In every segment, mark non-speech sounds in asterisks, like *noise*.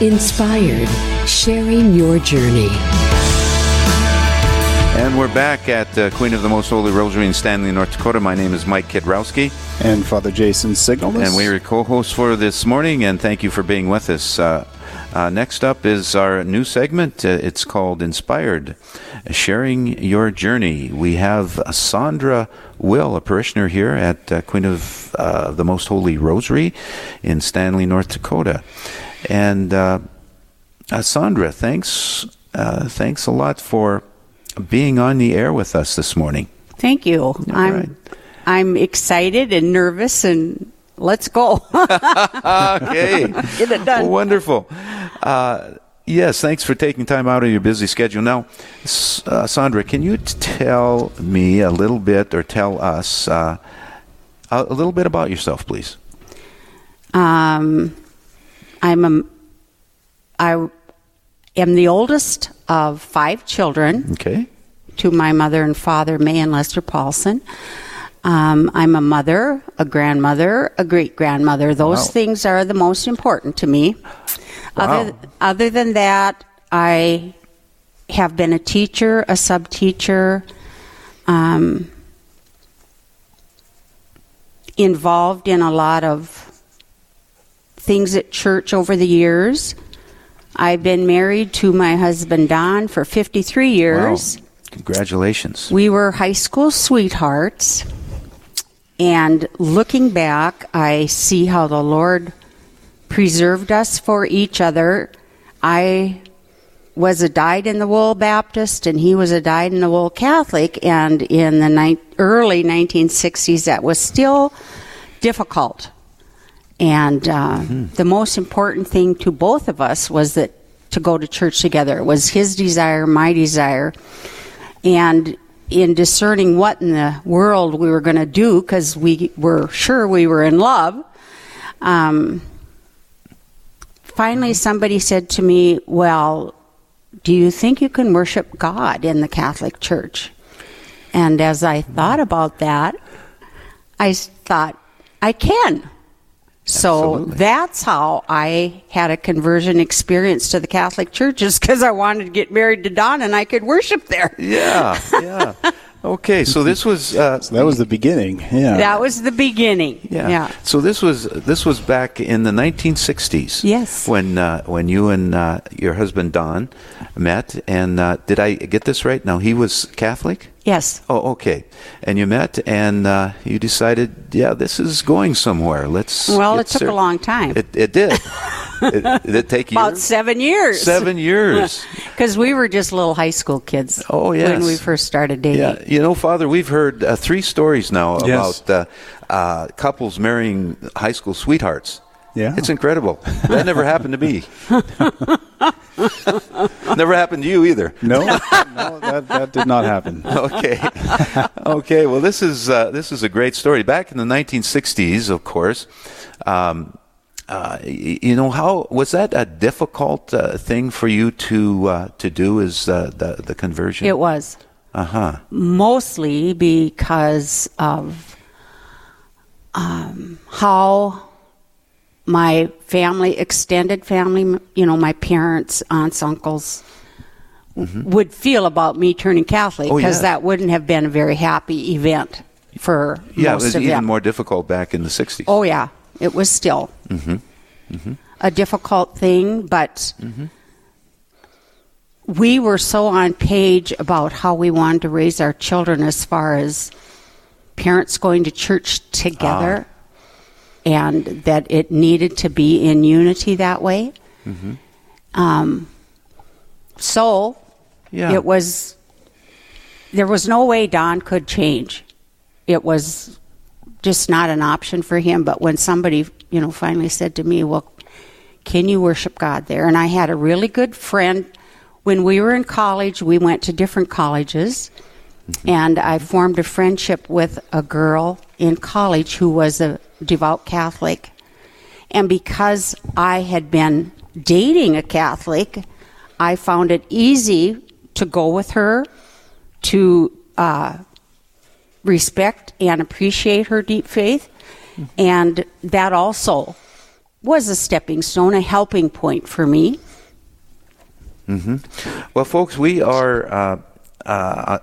Inspired, sharing your journey. And we're back at uh, Queen of the Most Holy Rosary in Stanley, North Dakota. My name is Mike Kidrowski. And Father Jason Signalness. And we're co hosts for this morning, and thank you for being with us. Uh, uh, next up is our new segment. Uh, it's called Inspired, Sharing Your Journey. We have Sandra Will, a parishioner here at uh, Queen of uh, the Most Holy Rosary in Stanley, North Dakota. And Sandra, thanks, thanks a lot for being on the air with us this morning. Thank you. All I'm right. I'm excited and nervous and let's go. *laughs* *laughs* okay. Get it done. Wonderful. Uh, yes, thanks for taking time out of your busy schedule. Now, uh, Sandra, can you tell me a little bit or tell us uh, a little bit about yourself, please? Um, I'm a, I am the oldest of five children. Okay. To my mother and father, May and Lester Paulson. Um, I'm a mother, a grandmother, a great grandmother. Those wow. things are the most important to me. Wow. Other, other than that, I have been a teacher, a sub teacher, um, involved in a lot of things at church over the years. I've been married to my husband Don for 53 years. Wow. Congratulations. We were high school sweethearts. And looking back, I see how the Lord preserved us for each other. I was a dyed in the wool Baptist and he was a dyed in the wool Catholic. And in the ni- early 1960s, that was still difficult and uh, mm-hmm. the most important thing to both of us was that to go to church together. It was his desire, my desire. And in discerning what in the world we were going to do, because we were sure we were in love, um, finally somebody said to me, Well, do you think you can worship God in the Catholic Church? And as I thought about that, I thought, I can. So that's how I had a conversion experience to the Catholic Church, just because I wanted to get married to Don and I could worship there. Yeah, yeah. *laughs* Okay, so this was uh, *laughs* so that was the beginning. Yeah, that was the beginning. Yeah. yeah. So this was this was back in the 1960s. Yes. When uh, when you and uh, your husband Don met, and uh, did I get this right? Now he was Catholic. Yes. Oh, okay. And you met, and uh, you decided, yeah, this is going somewhere. Let's. Well, it took ser- a long time. It, it did. *laughs* it, did it take About seven years. Seven years. *laughs* Because we were just little high school kids. Oh, yes. When we first started dating. Yeah. You know, Father, we've heard uh, three stories now yes. about uh, uh, couples marrying high school sweethearts. Yeah. It's incredible. That never happened to me. *laughs* never happened to you either. No, no, that, that did not happen. *laughs* Okay, okay. Well, this is uh, this is a great story. Back in the 1960s, of course, um, uh, you know how was that a difficult uh, thing for you to uh, to do? Is uh, the the conversion? It was. Uh huh. Mostly because of um, how my family, extended family, you know, my parents, aunts, uncles, mm-hmm. would feel about me turning Catholic because oh, yeah. that wouldn't have been a very happy event for yeah, it was even them. more difficult back in the '60s. Oh yeah, it was still mm-hmm. Mm-hmm. a difficult thing, but mm-hmm. we were so on page about how we wanted to raise our children as far as parents going to church together. And that it needed to be in unity that way. Mm-hmm. Um, so yeah. it was, there was no way Don could change. It was just not an option for him. But when somebody, you know, finally said to me, well, can you worship God there? And I had a really good friend. When we were in college, we went to different colleges. Mm-hmm. And I formed a friendship with a girl in college who was a devout Catholic. And because I had been dating a Catholic, I found it easy to go with her, to uh, respect and appreciate her deep faith. Mm-hmm. And that also was a stepping stone, a helping point for me. Well, folks, we are uh, uh,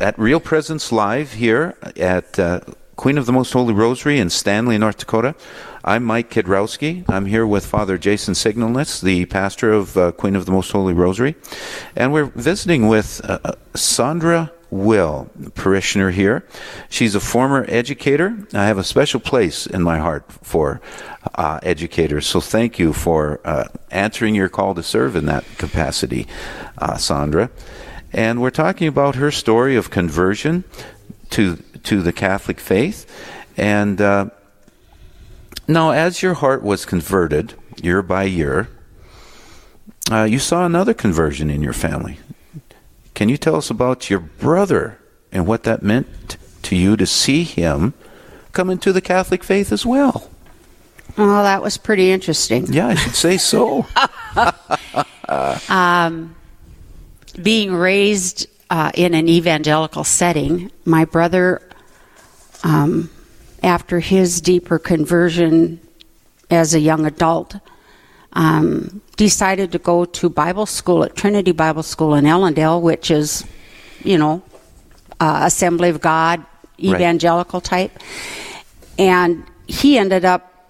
at Real Presence Live here at uh, Queen of the Most Holy Rosary in Stanley, North Dakota. I'm Mike Kidrowski. I'm here with Father Jason Signalness, the pastor of uh, Queen of the Most Holy Rosary. And we're visiting with uh, uh, Sandra Will, parishioner here. She's a former educator. I have a special place in my heart for uh, educators. So thank you for uh, answering your call to serve in that capacity, uh, Sandra. And we're talking about her story of conversion to to the Catholic faith. And uh, now, as your heart was converted year by year, uh, you saw another conversion in your family. Can you tell us about your brother and what that meant to you to see him come into the Catholic faith as well? Well, that was pretty interesting. Yeah, I should say so. *laughs* *laughs* being raised uh, in an evangelical setting, my brother, um, after his deeper conversion as a young adult, um, decided to go to Bible school at Trinity Bible School in Ellendale, which is, you know, uh, Assembly of God, evangelical type. And he ended up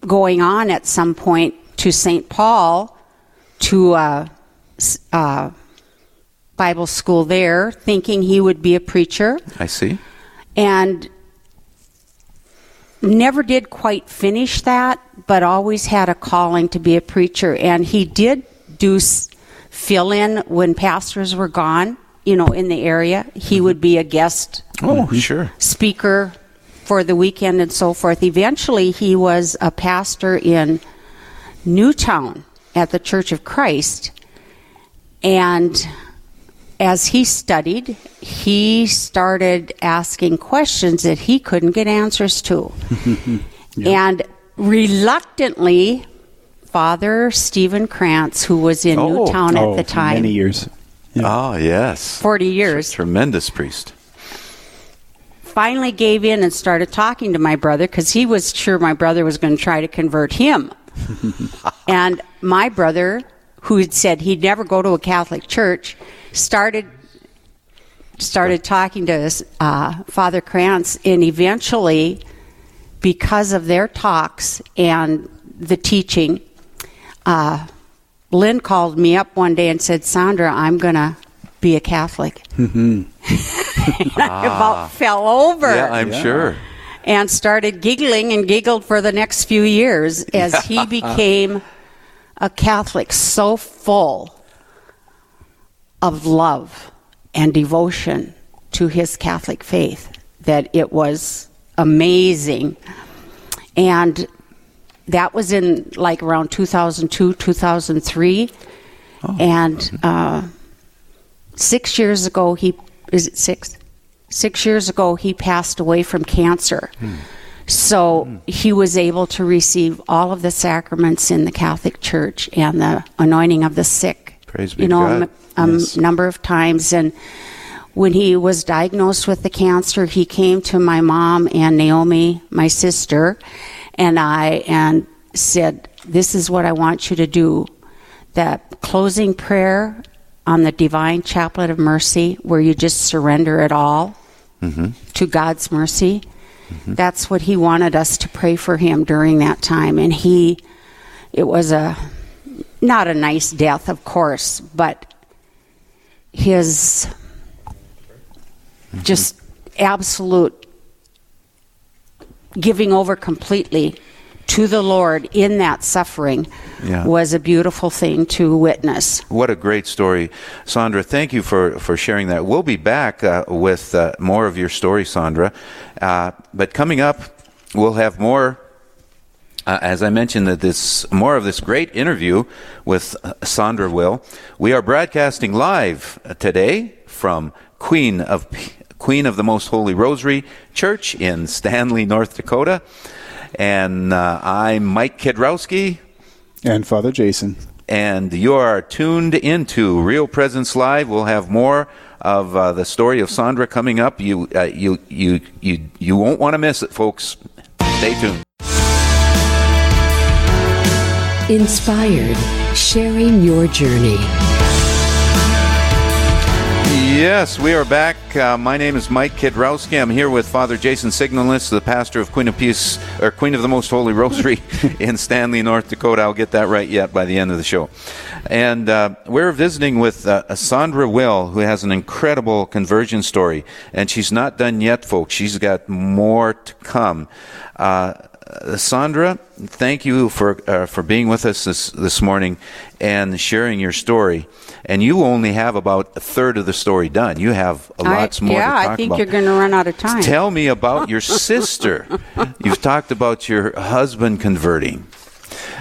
going on at some point to St. Paul to uh, uh, Bible school there, thinking he would be a preacher, I see. And never did quite finish that, but always had a calling to be a preacher. And he did do s- fill in when pastors were gone, you know, in the area. He mm-hmm. would be a guest Oh, mm-hmm. sure. speaker for the weekend and so forth. Eventually, he was a pastor in New Town at the Church of Christ. And as he studied, he started asking questions that he couldn't get answers to. *laughs* And reluctantly, Father Stephen Krantz, who was in Oh. New Town oh, at the time, many years. Ah, yes. 40 years, Tremendous priest. finally gave in and started talking to my brother because he was sure my brother was going to try to convert him. *laughs* and my brother, who had said he'd never go to a Catholic church, started started talking to uh, Father Krantz, and eventually, because of their talks and the teaching, uh, Lynn called me up one day and said, "Sandra, I'm going to be a Catholic." *laughs* and I about fell over Yeah, I'm Yeah. sure. and started giggling and giggled for the next few years as he *laughs* became a Catholic so full of love and devotion to his Catholic faith that it was amazing. And that was in like around 2002, 2003. And uh, six years ago, he is it six? Six years ago, he passed away from cancer. So he was able to receive all of the sacraments in the Catholic Church and the anointing of the sick. Praise be you to know, God. a m- um, Yes. number of times. And when he was diagnosed with the cancer, he came to my mom and Naomi, my sister, and I, and said, "This is what I want you to do." That closing prayer on the Divine Chaplet of Mercy, where you just surrender it all mm-hmm. to God's mercy. That's what he wanted us to pray for him during that time, and he. It was a not a nice death, of course, but his just absolute giving over completely to the Lord in that suffering Yeah. was a beautiful thing to witness. What a great story, Sandra. Thank you for, for sharing that. We'll be back uh, with uh, more of your story, Sandra. Uh, but coming up, we'll have more. Uh, as I mentioned, that this more of this great interview with uh, Sandra Will. We are broadcasting live today from Queen of P- Queen of the Most Holy Rosary Church in Stanley, North Dakota, and uh, I'm Mike Kedrowski And Father Jason. and you are tuned into Real Presence Live. We'll have more of uh, the story of Sandra coming up. You, uh, you, you, you, you won't want to miss it, folks. Stay tuned. Inspired, sharing your journey. Yes, we are back. Uh, my name is Mike Kidrowski. I'm here with Father Jason Signalness, the pastor of Queen of Peace or Queen of the Most Holy Rosary *laughs* in Stanley, North Dakota. I'll get that right yet by the end of the show. And uh, we're visiting with uh, Sandra Will, who has an incredible conversion story, and she's not done yet, folks. She's got more to come. Uh, Sandra, thank you for uh, for being with us this this morning and sharing your story. And you only have about a third of the story done. You have a lots more. Yeah, to talk I think about. you're going to run out of time. Tell me about your *laughs* sister. You've talked about your husband converting,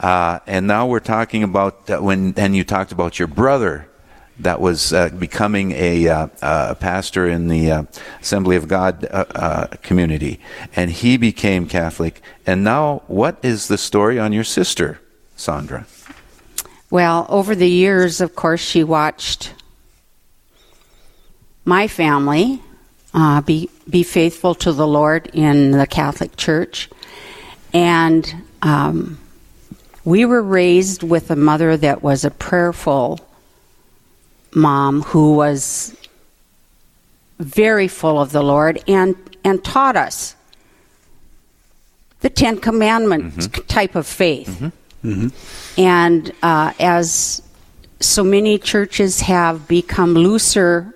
uh, and now we're talking about when. And you talked about your brother that was uh, becoming a, uh, pastor in the uh, Assembly of God uh, uh, community, and he became Catholic. And now, what is the story on your sister, Sandra? Well, over the years, of course, she watched my family uh, be be faithful to the Lord in the Catholic Church, and um, we were raised with a mother that was a prayerful mom who was very full of the Lord and and taught us the Ten Commandments mm-hmm. type of faith. Mm-hmm. Mm-hmm. And uh, as so many churches have become looser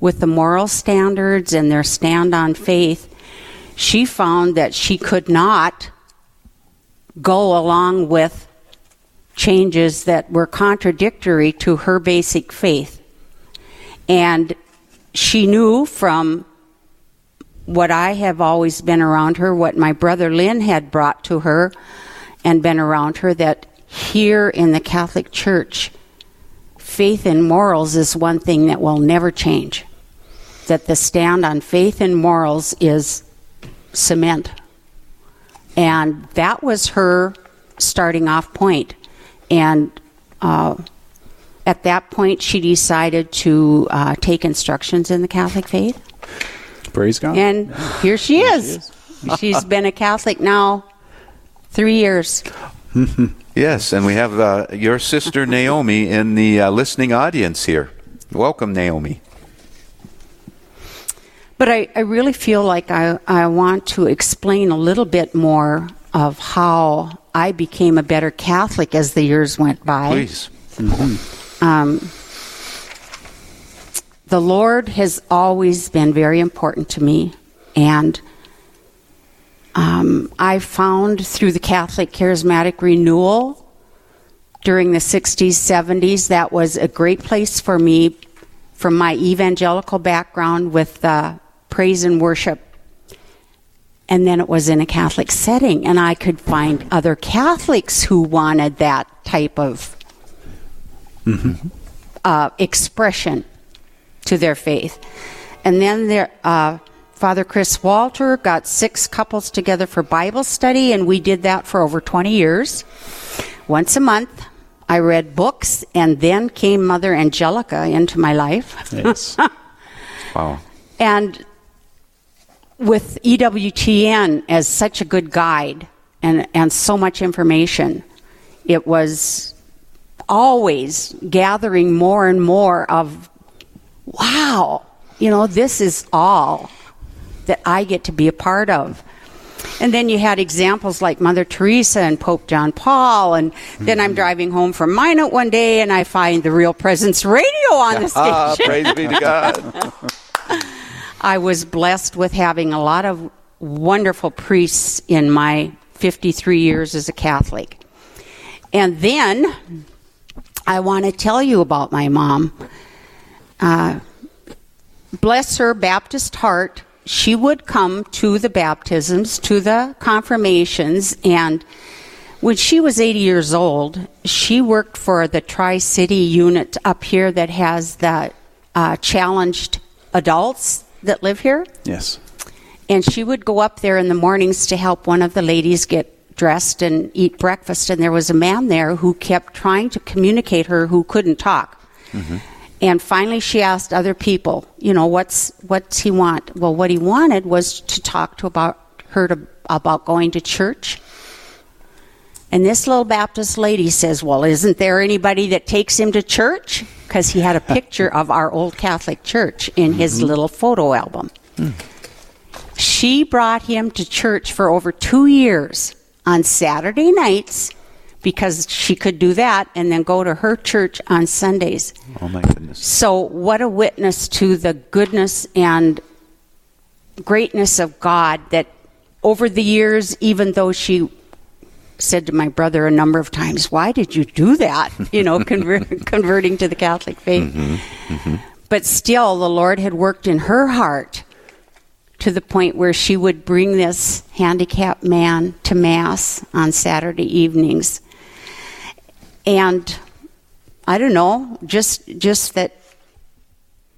with the moral standards and their stand on faith, she found that she could not go along with changes that were contradictory to her basic faith. And she knew from what I have always been around her, what my brother Lynn had brought to her and been around her, that here in the Catholic Church, faith and morals is one thing that will never change. That the stand on faith and morals is cement. And that was her starting off point. And uh, at that point, she decided to uh, take instructions in the Catholic faith. Praise God. And here she is. She's *laughs* been a Catholic now three years. *laughs* Yes, and we have uh, your sister Naomi in the uh, listening audience here. Welcome, Naomi. But I, I really feel like I, I want to explain a little bit more of how I became a better Catholic as the years went by. Please. Um, the Lord has always been very important to me, and um, I found through the Catholic Charismatic Renewal during the 60s, 70s, that was a great place for me from my evangelical background with uh, praise and worship. And then it was in a Catholic setting, and I could find other Catholics who wanted that type of uh, expression to their faith. And then there, uh, Father Chris Walter got six couples together for Bible study, and we did that for over 20 years. Once a month, I read books, and then came Mother Angelica into my life. Yes. *laughs* Wow. And with EWTN as such a good guide and, and so much information, it was always gathering more and more of, wow, you know, this is all that I get to be a part of. And then you had examples like Mother Teresa and Pope John Paul. And then I'm driving home from Minot one day and I find the Real Presence radio on the station. *laughs* Ah, praise be to God. *laughs* I was blessed with having a lot of wonderful priests in my 53 years as a Catholic. And then I want to tell you about my mom. Uh, bless her Baptist heart, she would come to the baptisms, to the confirmations, and when she was 80 years old, she worked for the Tri City unit up here that has the uh, challenged adults that live here. yes. And she would go up there in the mornings to help one of the ladies get dressed and eat breakfast. And there was a man there who kept trying to communicate her who couldn't talk. Mm-hmm. And finally, she asked other people, you know, what's what's he want? Well, what he wanted was to talk to about her to, about going to church. And this little Baptist lady says, Well, isn't there anybody that takes him to church? Because he had a picture of our old Catholic church in his mm-hmm. little photo album. Hmm. She brought him to church for over two years on Saturday nights because she could do that and then go to her church on Sundays. Oh my goodness. So, what a witness to the goodness and greatness of God that over the years, even though she said to my brother a number of times, Why did you do that? *laughs* You know, conver- *laughs* converting to the Catholic faith. Mm-hmm, mm-hmm. But still, the Lord had worked in her heart to the point where she would bring this handicapped man to Mass on Saturday evenings. And I don't know, just just that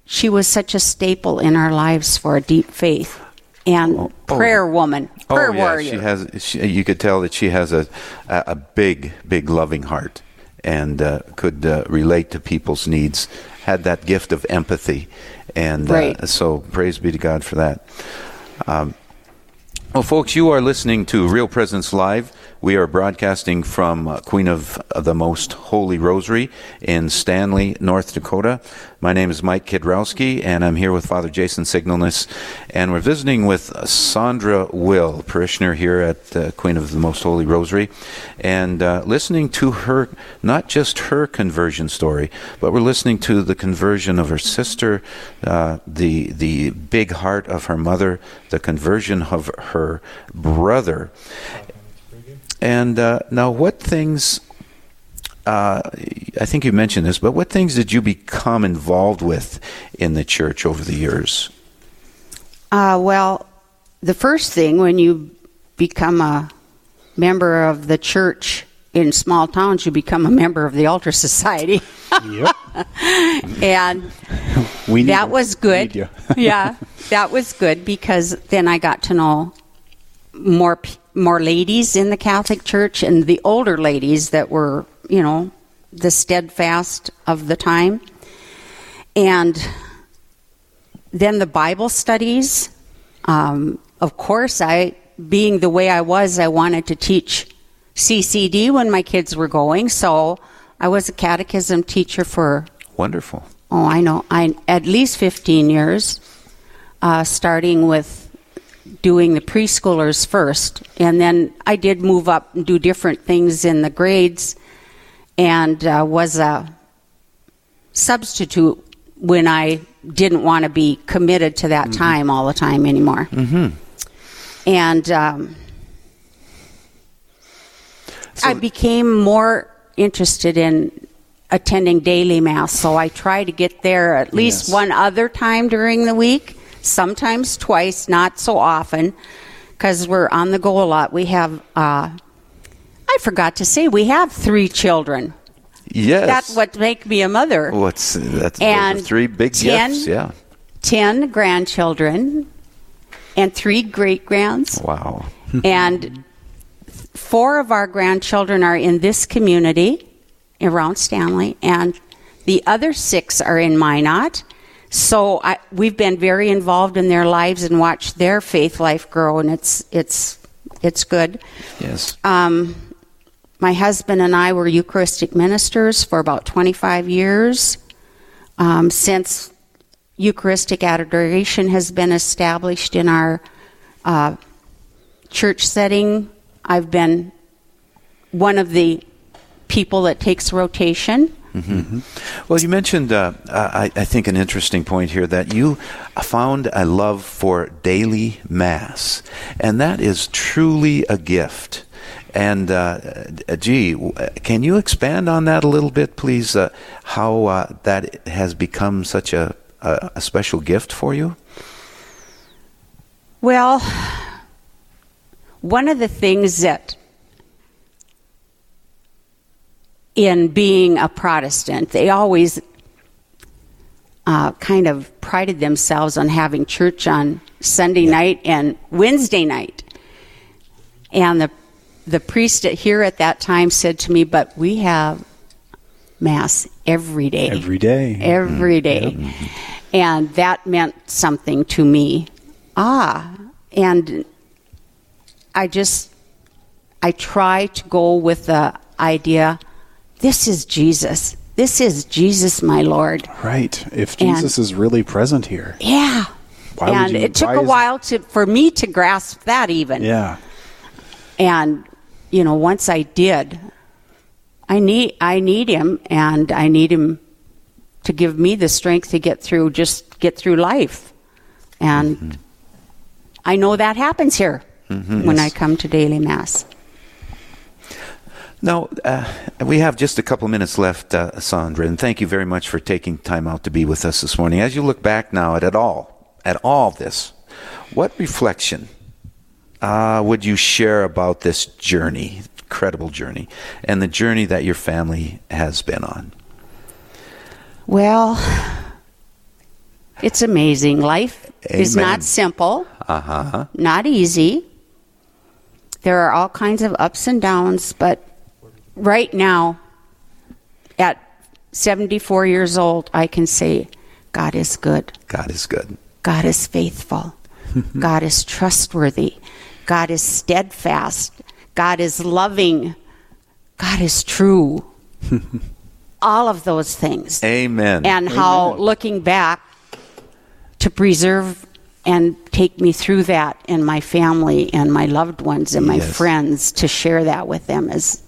she was such a staple in our lives for a deep faith and oh. prayer woman, prayer oh yeah, warrior. she has. She, you could tell that she has a a, a big, big loving heart, and uh, could uh, relate to people's needs. Had that gift of empathy, and Right. uh, so praise be to God for that. Um, well, folks, you are listening to Real Presence Live. We are broadcasting from uh, Queen of the Most Holy Rosary in Stanley, North Dakota. My name is Mike Kidrowski, and I'm here with Father Jason Signalness, and we're visiting with Sandra Will, parishioner here at uh, Queen of the Most Holy Rosary, and uh, listening to her, not just her conversion story, but we're listening to the conversion of her sister, uh, the the big heart of her mother, the conversion of her brother. And uh, now, what things? Uh, I think you mentioned this, but what things did you become involved with in the church over the years? Uh, well, the first thing when you become a member of the church in small towns, you become a member of the Altar Society. Yep. *laughs* and We need that you. was We good. need you. *laughs* yeah, that was good because then I got to know more p- more ladies in the Catholic Church and the older ladies that were, you know, the steadfast of the time. And then the Bible studies. Um, of course, I, being the way I was, I wanted to teach CCD when my kids were going. So I was a catechism teacher for Wonderful. oh, I know, I at least 15 years, uh, starting with doing the preschoolers first. And then I did move up and do different things in the grades and uh, was a substitute when I didn't want to be committed to that time all the time anymore. Mm-hmm. And um, I became more interested in attending daily mass, so I try to get there at least Yes. one other time during the week, sometimes twice, not so often, because we're on the go a lot. We have, uh, I forgot to say, we have three children. Yes. That's what make me a mother. What's that's And three big 10 gifts? Yeah. 10 grandchildren and three great grands. Wow. *laughs* and four of our grandchildren are in this community around Stanley, and the other six are in Minot. So I, we've been very involved in their lives and watched their faith life grow, and it's it's it's good. Yes. Um, my husband and I were Eucharistic ministers for about 25 years. Um, since Eucharistic adoration has been established in our uh, church setting, I've been one of the people that takes rotation. Well, you mentioned, uh, I, I think, an interesting point here that you found a love for daily Mass, and that is truly a gift. And, uh, gee, can you expand on that a little bit, please? Uh, how uh, that has become such a, a, a special gift for you? Well, one of the things that in being a Protestant, they always uh, kind of prided themselves on having church on Sunday night and Wednesday night. And the the priest here at that time said to me, "But we have mass every day, Every day. every day. and that meant something to me. Ah, and I just I try to go with the idea this is Jesus. This is Jesus, my Lord. Right. If And- Jesus is really present here. Yeah. Why and you- it took a while to for me to grasp that even. Yeah. And you know, once I did, I need I need him and I need him to give me the strength to get through just get through life. And Mm-hmm. I know that happens here when I come to daily mass. Now, uh, we have just a couple minutes left, uh, Sandra, and thank you very much for taking time out to be with us this morning. As you look back now at it all, at all this, what reflection uh, would you share about this journey, incredible journey, and the journey that your family has been on? Well, it's amazing. Life is not simple, Uh huh. not easy. There are all kinds of ups and downs, but right now, at 74 years old, I can say God is good. God is good. God is faithful. *laughs* God is trustworthy. God is steadfast. God is loving. God is true. *laughs* All of those things. Amen. And how looking back to preserve and take me through that and my family and my loved ones and my Yes. friends to share that with them is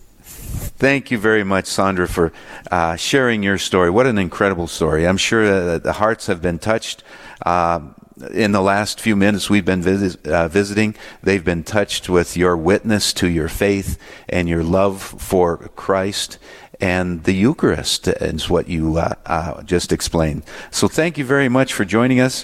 Thank you very much, Sandra, for uh, sharing your story. What an incredible story. I'm sure the hearts have been touched. Uh, in the last few minutes we've been uh, visiting, they've been touched with your witness to your faith and your love for Christ. And the Eucharist is what you uh, uh, just explained. So thank you very much for joining us.